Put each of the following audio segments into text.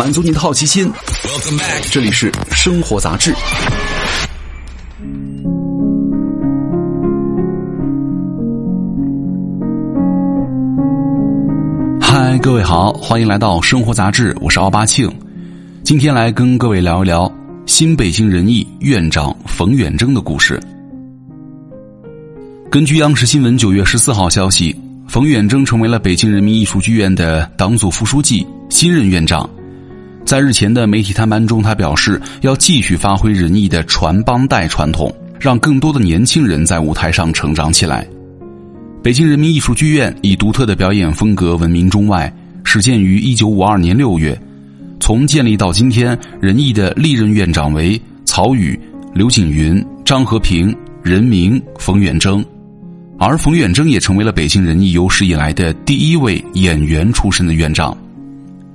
满足你的好奇心。这里是生活杂志。嗨，各位好，欢迎来到生活杂志，我是奥巴庆。今天来跟各位聊一聊新北京人艺院长冯远征的故事。根据央视新闻九月十四号消息，冯远征成为了北京人民艺术剧院的党组副书记，新任院长。在日前的媒体探班中，他表示要继续发挥人艺的传帮带传统，让更多的年轻人在舞台上成长起来。北京人民艺术剧院以独特的表演风格闻名中外，始建于一九五二年六月。从建立到今天，人艺的历任院长为曹禺、刘景云、张和平、任明、冯远征。而冯远征也成为了北京人艺有史以来的第一位演员出身的院长。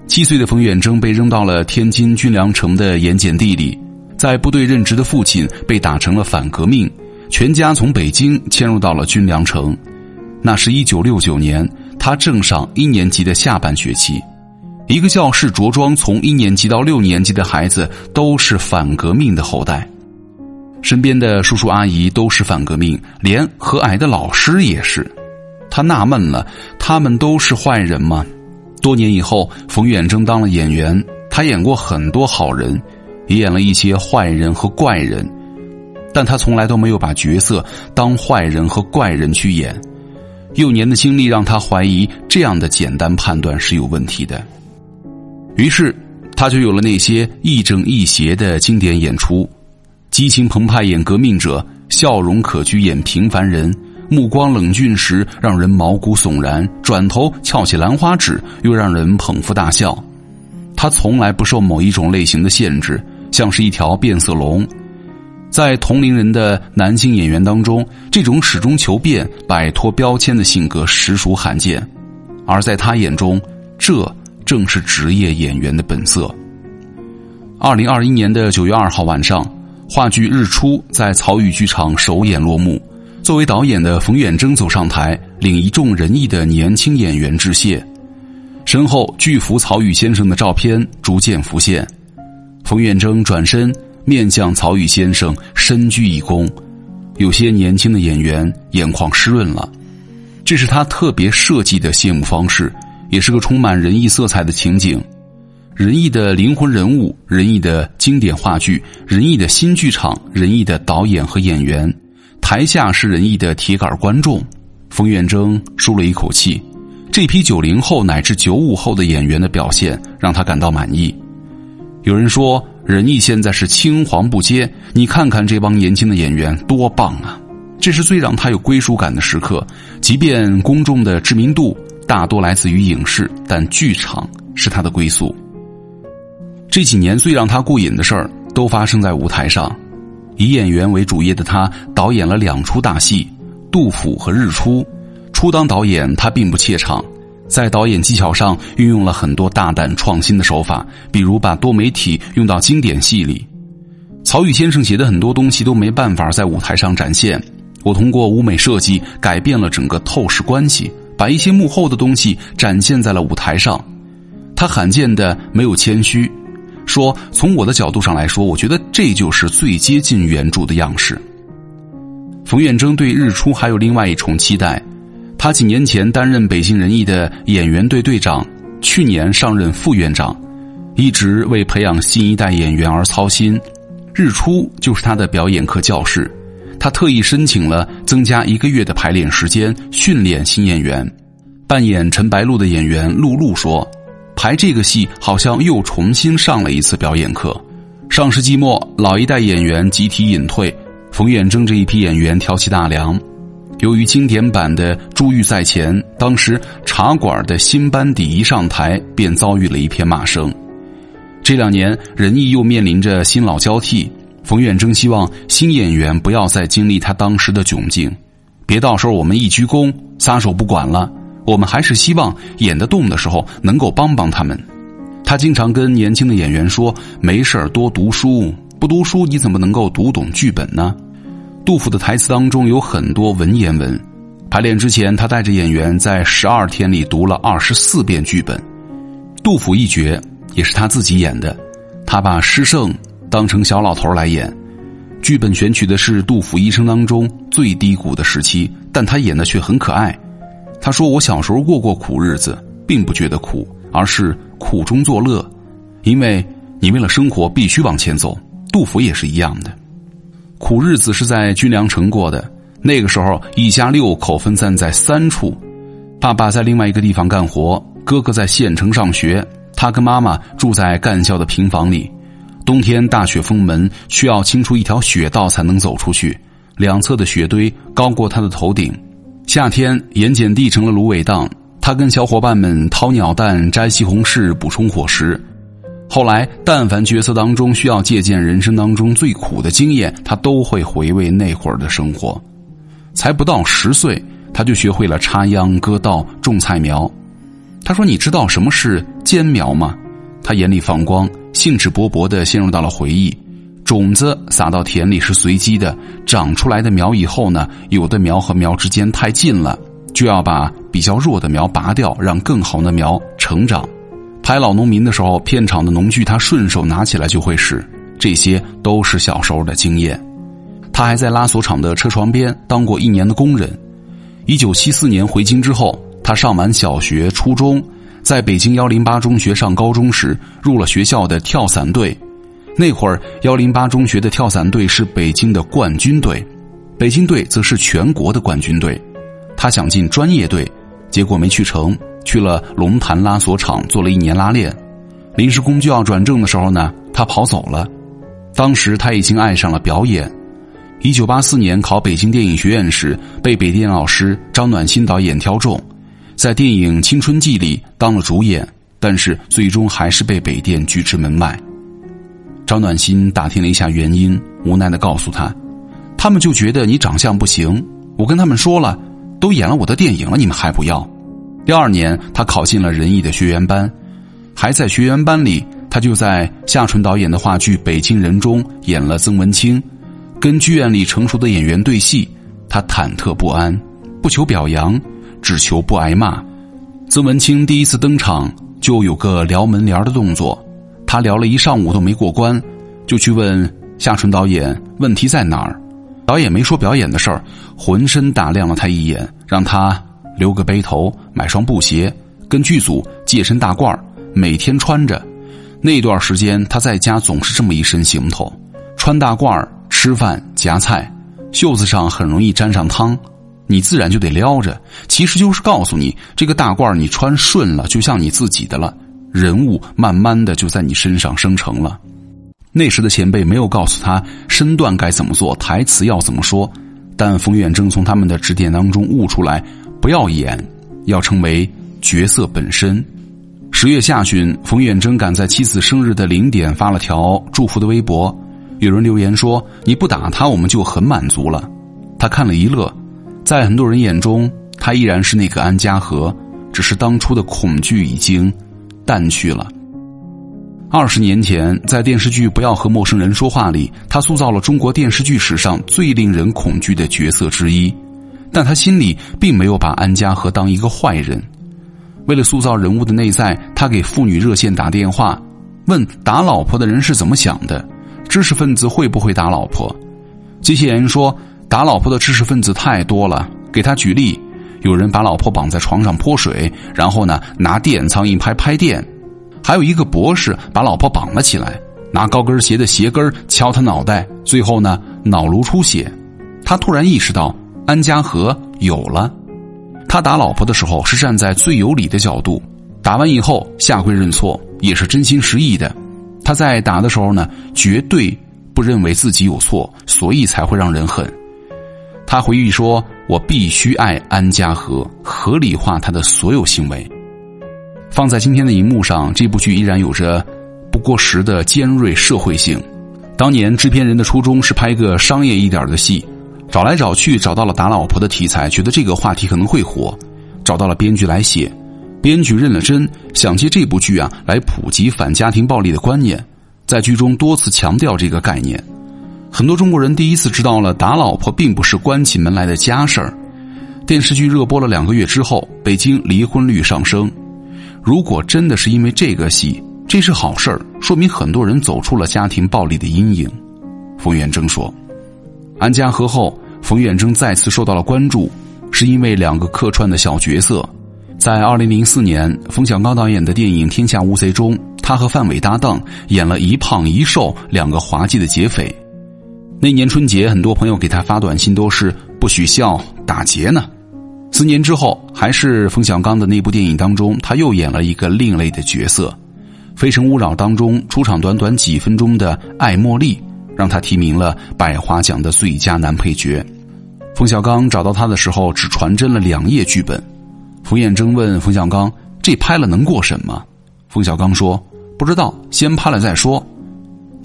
七岁的冯远征被扔到了天津军粮城的盐碱地里，在部队任职的父亲被打成了反革命，全家从北京迁入到了军粮城。那是一九六九年，他正上一年级的下半学期。一个教室着装从一年级到六年级的孩子都是反革命的后代。身边的叔叔阿姨都是反革命，连和蔼的老师也是。他纳闷了：他们都是坏人吗？多年以后，冯远征当了演员，他演过很多好人，也演了一些坏人和怪人，但他从来都没有把角色当坏人和怪人去演。幼年的经历让他怀疑这样的简单判断是有问题的，于是他就有了那些亦正亦邪的经典演出。激情澎湃演革命者，笑容可掬演平凡人，目光冷峻时让人毛骨悚然，转头翘起兰花指又让人捧腹大笑。他从来不受某一种类型的限制，像是一条变色龙。在同龄人的男性演员当中，这种始终求变、摆脱标签的性格实属罕见，而在他眼中，这正是职业演员的本色。二零二一年的九月二号晚上。话剧《日出》在曹禺剧场首演落幕。作为导演的冯远征走上台，领一众仁义的年轻演员致谢。身后巨幅曹禺先生的照片逐渐浮现。冯远征转身面向曹禺先生，深鞠一躬。有些年轻的演员眼眶湿润了。这是他特别设计的谢幕方式，也是个充满仁义色彩的情景。仁义的灵魂人物，仁义的经典话剧，仁义的新剧场，仁义的导演和演员，台下是仁义的铁杆观众。冯远征舒了一口气，这批九零后乃至九五后的演员的表现让他感到满意。有人说，仁义现在是青黄不接，你看看这帮年轻的演员多棒啊！这是最让他有归属感的时刻。即便公众的知名度大多来自于影视，但剧场是他的归宿。这几年最让他过瘾的事儿都发生在舞台上，以演员为主业的他导演了两出大戏《杜甫》和《日出》。初当导演，他并不怯场，在导演技巧上运用了很多大胆创新的手法，比如把多媒体用到经典戏里。曹禺先生写的很多东西都没办法在舞台上展现，我通过舞美设计改变了整个透视关系，把一些幕后的东西展现在了舞台上。他罕见的没有谦虚。说：“从我的角度上来说，我觉得这就是最接近原著的样式。”冯远征对日出还有另外一重期待。他几年前担任北京人艺的演员队队长，去年上任副院长，一直为培养新一代演员而操心。日出就是他的表演课教室，他特意申请了增加一个月的排练时间，训练新演员。扮演陈白露的演员露露说。排这个戏好像又重新上了一次表演课。上世纪末，老一代演员集体隐退，冯远征这一批演员挑起大梁。由于经典版的珠玉在前，当时茶馆的新班底一上台便遭遇了一片骂声。这两年，仁义又面临着新老交替，冯远征希望新演员不要再经历他当时的窘境，别到时候我们一鞠躬撒手不管了。我们还是希望演得动的时候能够帮帮他们。他经常跟年轻的演员说：“没事多读书，不读书你怎么能够读懂剧本呢？”杜甫的台词当中有很多文言文。排练之前，他带着演员在十二天里读了二十四遍剧本。杜甫一绝，也是他自己演的。他把诗圣当成小老头来演，剧本选取的是杜甫一生当中最低谷的时期，但他演的却很可爱。他说：“我小时候过过苦日子，并不觉得苦，而是苦中作乐，因为你为了生活必须往前走。”杜甫也是一样的，苦日子是在军粮城过的。那个时候，一家六口分散在三处，爸爸在另外一个地方干活，哥哥在县城上学。他跟妈妈住在干校的平房里，冬天大雪封门，需要清出一条雪道才能走出去。两侧的雪堆高过他的头顶。夏天盐碱地成了芦苇荡，他跟小伙伴们掏鸟蛋、摘西红柿补充伙食。后来，但凡角色当中需要借鉴人生当中最苦的经验，他都会回味那会儿的生活。才不到十岁，他就学会了插秧、割稻、种菜苗。他说：“你知道什么是间苗吗？”他眼里放光，兴致勃勃地陷入到了回忆。种子撒到田里是随机的，长出来的苗以后呢，有的苗和苗之间太近了，就要把比较弱的苗拔掉，让更好的苗成长。拍老农民的时候，片场的农具他顺手拿起来就会使，这些都是小时候的经验。他还在拉锁厂的车床边当过一年的工人。一九七四年回京之后。他上完小学、初中，在北京幺零八中学上高中时，入了学校的跳伞队。那会儿，幺零八中学的跳伞队是北京的冠军队，北京队则是全国的冠军队。他想进专业队，结果没去成，去了龙潭拉锁厂做了一年拉练。临时工就要转正的时候呢，他跑走了。当时他已经爱上了表演。一九八四年考北京电影学院时，被北电老师张暖心导演挑中。在电影《青春记》里当了主演，但是最终还是被北电拒之门外。张暖心打听了一下原因，无奈的告诉他：“他们就觉得你长相不行。我跟他们说了，都演了我的电影了，你们还不要。”第二年，他考进了仁义的学员班，还在学员班里，他就在夏纯导演的话剧《北京人》中演了曾文清，跟剧院里成熟的演员对戏，他忐忑不安，不求表扬。只求不挨骂。曾文清第一次登场就有个撩门帘的动作，他聊了一上午都没过关，就去问夏纯导演问题在哪儿。导演没说表演的事儿，浑身打量了他一眼，让他留个背头，买双布鞋，跟剧组借身大褂每天穿着。那段时间他在家总是这么一身行头，穿大褂吃饭夹菜，袖子上很容易沾上汤。你自然就得撩着，其实就是告诉你，这个大褂你穿顺了，就像你自己的了，人物慢慢的就在你身上生成了。那时的前辈没有告诉他身段该怎么做，台词要怎么说，但冯远征从他们的指点当中悟出来，不要演，要成为角色本身。十月下旬，冯远征赶在妻子生日的零点发了条祝福的微博，有人留言说：“你不打他，我们就很满足了。”他看了一乐。在很多人眼中，他依然是那个安家和，只是当初的恐惧已经淡去了。二十年前，在电视剧《不要和陌生人说话》里，他塑造了中国电视剧史上最令人恐惧的角色之一，但他心里并没有把安家和当一个坏人。为了塑造人物的内在，他给妇女热线打电话，问打老婆的人是怎么想的，知识分子会不会打老婆？机器人说。打老婆的知识分子太多了，给他举例：有人把老婆绑在床上泼水，然后呢拿电苍蝇拍拍电；还有一个博士把老婆绑了起来，拿高跟鞋的鞋跟敲他脑袋，最后呢脑颅出血。他突然意识到安家和有了。他打老婆的时候是站在最有理的角度，打完以后下跪认错也是真心实意的。他在打的时候呢，绝对不认为自己有错，所以才会让人恨。他回忆说：“我必须爱安家和，合理化他的所有行为。”放在今天的荧幕上，这部剧依然有着不过时的尖锐社会性。当年制片人的初衷是拍个商业一点的戏，找来找去找到了打老婆的题材，觉得这个话题可能会火，找到了编剧来写。编剧认了真，想借这部剧啊来普及反家庭暴力的观念，在剧中多次强调这个概念。很多中国人第一次知道了打老婆并不是关起门来的家事儿。电视剧热播了两个月之后，北京离婚率上升。如果真的是因为这个戏，这是好事儿，说明很多人走出了家庭暴力的阴影。冯远征说：“安家和后，冯远征再次受到了关注，是因为两个客串的小角色。在二零零四年，冯小刚导演的电影《天下无贼》中，他和范伟搭档演了一胖一瘦两个滑稽的劫匪。那年春节，很多朋友给他发短信都是不许笑，打劫呢。四年之后，还是冯小刚的那部电影当中，他又演了一个另类的角色，《非诚勿扰》当中出场短短几分钟的艾茉莉。”让他提名了百花奖的最佳男配角。冯小刚找到他的时候，只传真了两页剧本。冯远征问冯小刚：“这拍了能过审吗？”冯小刚说：“不知道，先拍了再说。”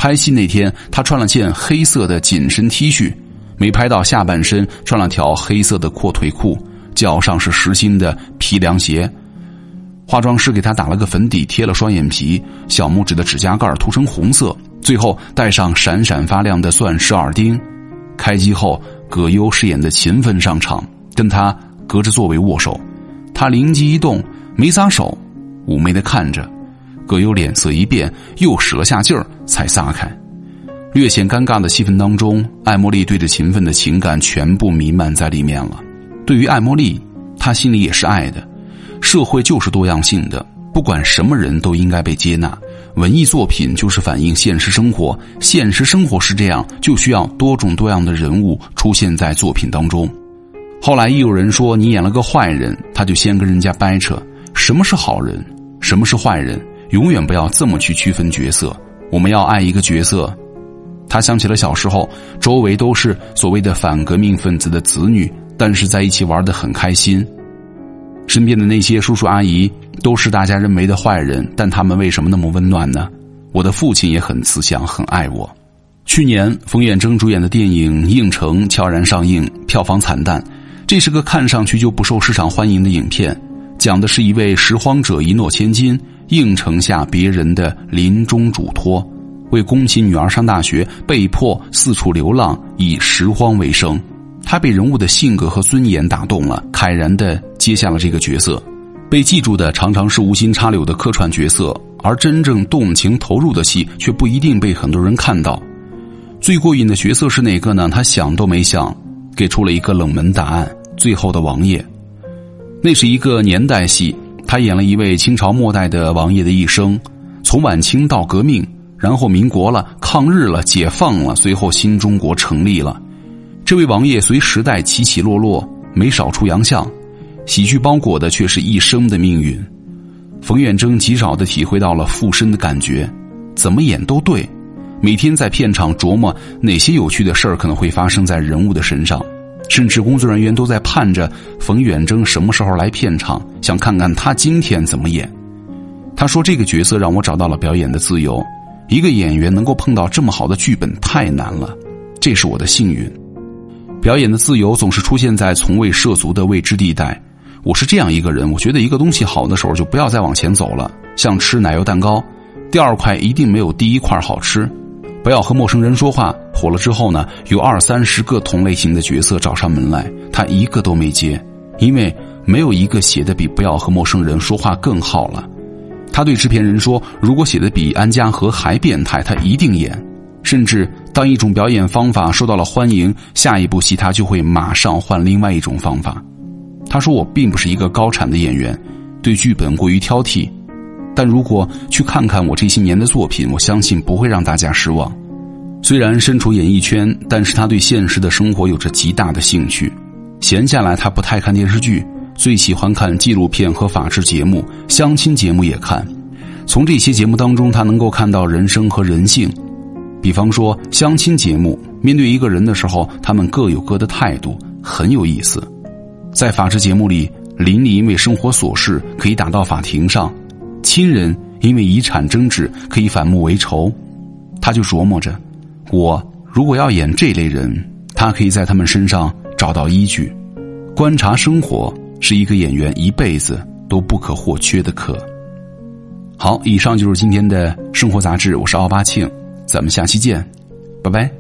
拍戏那天，他穿了件黑色的紧身 T 恤，没拍到下半身，穿了条黑色的阔腿裤，脚上是实心的皮凉鞋。化妆师给他打了个粉底，贴了双眼皮，小拇指的指甲盖涂成红色。最后戴上闪闪发亮的钻石耳钉，开机后，葛优饰演的秦奋上场，跟他隔着座位握手，他灵机一动，没撒手，妩媚的看着，葛优脸色一变，又使了下劲儿才撒开，略显尴尬的气氛当中，艾茉莉对着勤奋的情感全部弥漫在里面了。对于艾茉莉，他心里也是爱的，社会就是多样性的，不管什么人都应该被接纳。文艺作品就是反映现实生活，现实生活是这样，就需要多种多样的人物出现在作品当中。后来一有人说你演了个坏人，他就先跟人家掰扯什么是好人，什么是坏人，永远不要这么去区分角色。我们要爱一个角色。他想起了小时候，周围都是所谓的反革命分子的子女，但是在一起玩得很开心。身边的那些叔叔阿姨都是大家认为的坏人，但他们为什么那么温暖呢？我的父亲也很慈祥，很爱我。去年，冯远征主演的电影《应城》悄然上映，票房惨淡。这是个看上去就不受市场欢迎的影片，讲的是一位拾荒者一诺千金，应承下别人的临终嘱托，为供其女儿上大学，被迫四处流浪，以拾荒为生。他被人物的性格和尊严打动了，慨然的接下了这个角色。被记住的常常是无心插柳的客串角色，而真正动情投入的戏却不一定被很多人看到。最过瘾的角色是哪个呢？他想都没想，给出了一个冷门答案：最后的王爷。那是一个年代戏，他演了一位清朝末代的王爷的一生，从晚清到革命，然后民国了，抗日了，解放了，随后新中国成立了。这位王爷随时代起起落落，没少出洋相，喜剧包裹的却是一生的命运。冯远征极少的体会到了附身的感觉，怎么演都对。每天在片场琢磨哪些有趣的事儿可能会发生在人物的身上，甚至工作人员都在盼着冯远征什么时候来片场，想看看他今天怎么演。他说：“这个角色让我找到了表演的自由。一个演员能够碰到这么好的剧本太难了，这是我的幸运。”表演的自由总是出现在从未涉足的未知地带。我是这样一个人，我觉得一个东西好的时候就不要再往前走了。像吃奶油蛋糕，第二块一定没有第一块好吃。不要和陌生人说话。火了之后呢，有二三十个同类型的角色找上门来，他一个都没接，因为没有一个写的比不要和陌生人说话更好了。他对制片人说：“如果写的比安家和还变态，他一定演。”甚至当一种表演方法受到了欢迎，下一部戏他就会马上换另外一种方法。他说：“我并不是一个高产的演员，对剧本过于挑剔。但如果去看看我这些年的作品，我相信不会让大家失望。虽然身处演艺圈，但是他对现实的生活有着极大的兴趣。闲下来，他不太看电视剧，最喜欢看纪录片和法制节目，相亲节目也看。从这些节目当中，他能够看到人生和人性。”比方说相亲节目，面对一个人的时候，他们各有各的态度，很有意思。在法制节目里，邻里因为生活琐事可以打到法庭上，亲人因为遗产争执可以反目为仇。他就琢磨着，我如果要演这类人，他可以在他们身上找到依据。观察生活是一个演员一辈子都不可或缺的课。好，以上就是今天的生活杂志，我是奥巴庆。咱们下期见，拜拜。